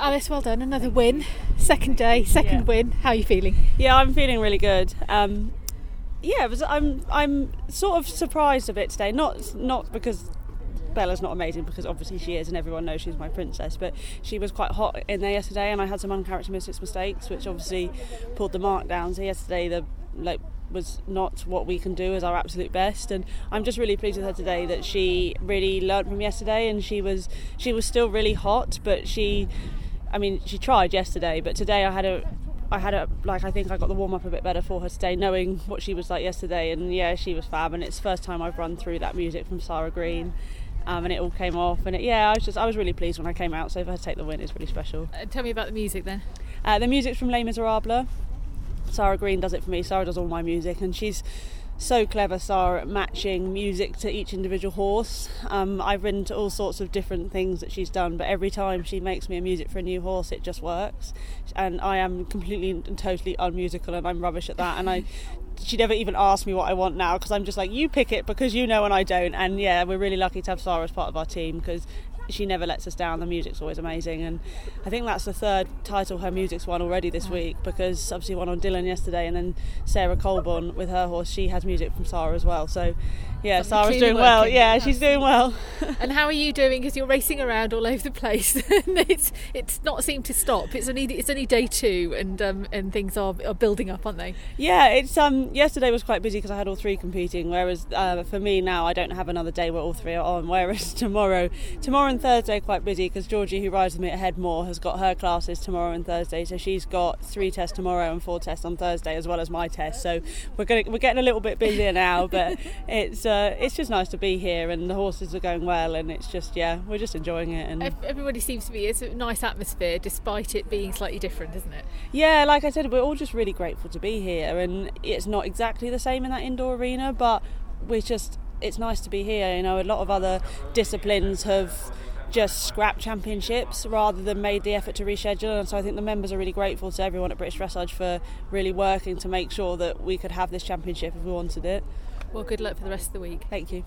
Alice, well done. Another win. Second day, second Yeah. win. How are you feeling? Yeah, I'm feeling really good. Um, yeah, was, I'm I'm sort of surprised a bit today. Not not because Bella's not amazing, because obviously she is, and everyone knows she's my princess. But she was quite hot in there yesterday, and I had some uncharacteristic mistakes, which obviously pulled the mark down. So yesterday, the like was not what we can do as our absolute best and I'm just really pleased with her today that she really learnt from yesterday and she was she was still really hot but she I mean she tried yesterday but today I had a I had a like I think I got the warm up a bit better for her today knowing what she was like yesterday. And yeah she was fab. And it's the first time I've run through that music from Sarah Green. Um, and it all came off. And it, yeah I was just I was really pleased when I came out. So for her to take the win is really special. Uh, tell me about the music then. uh, the music's from Les Miserables. Sarah Green does it for me. Sarah does all my music, and she's so clever, Sarah, at matching music to each individual horse. Um, I've written to all sorts of different things that she's done, but every time she makes me a music for a new horse, it just works. And I am completely and totally unmusical, and I'm rubbish at that. And I. She never even asked me what I want now because I'm just like, you pick it because you know and I don't. And yeah, we're really lucky to have Sarah as part of our team because she never lets us down. The music's always amazing, and I think that's the third title her music's won already this week because obviously one on Dylan yesterday, and then Sarah Colborne with her horse. She has music from Sarah as well. So yeah, Something Sarah's doing well. working. Yeah, she's doing well. and how are you doing? Because you're racing around all over the place, and it's it's not seemed to stop. It's only it's only day two, and um, and things are, are building up, aren't they? Yeah, it's um yesterday was quite busy because I had all three competing. Whereas uh, for me now, I don't have another day where all three are on. Whereas tomorrow, tomorrow and Thursday are quite busy because Georgie, who rides with me at Headmore, has got her classes tomorrow and Thursday. So she's got three tests tomorrow and four tests on Thursday, as well as my test. So we're gonna we're getting a little bit busier now, but it's uh, it's just nice to be here and the horses are going well, and it's just yeah, we're just enjoying it. And Everybody seems to be. It's a nice atmosphere, despite it being slightly different, isn't it? Yeah, like I said, we're all just really grateful to be here, and it's not exactly the same in that indoor arena, but we're just it's nice to be here. You know, a lot of other disciplines have just scrapped championships rather than made the effort to reschedule, and so I think the members are really grateful to everyone at British Dressage for really working to make sure that we could have this championship if we wanted it. Well, good luck for the rest of the week. Thank you.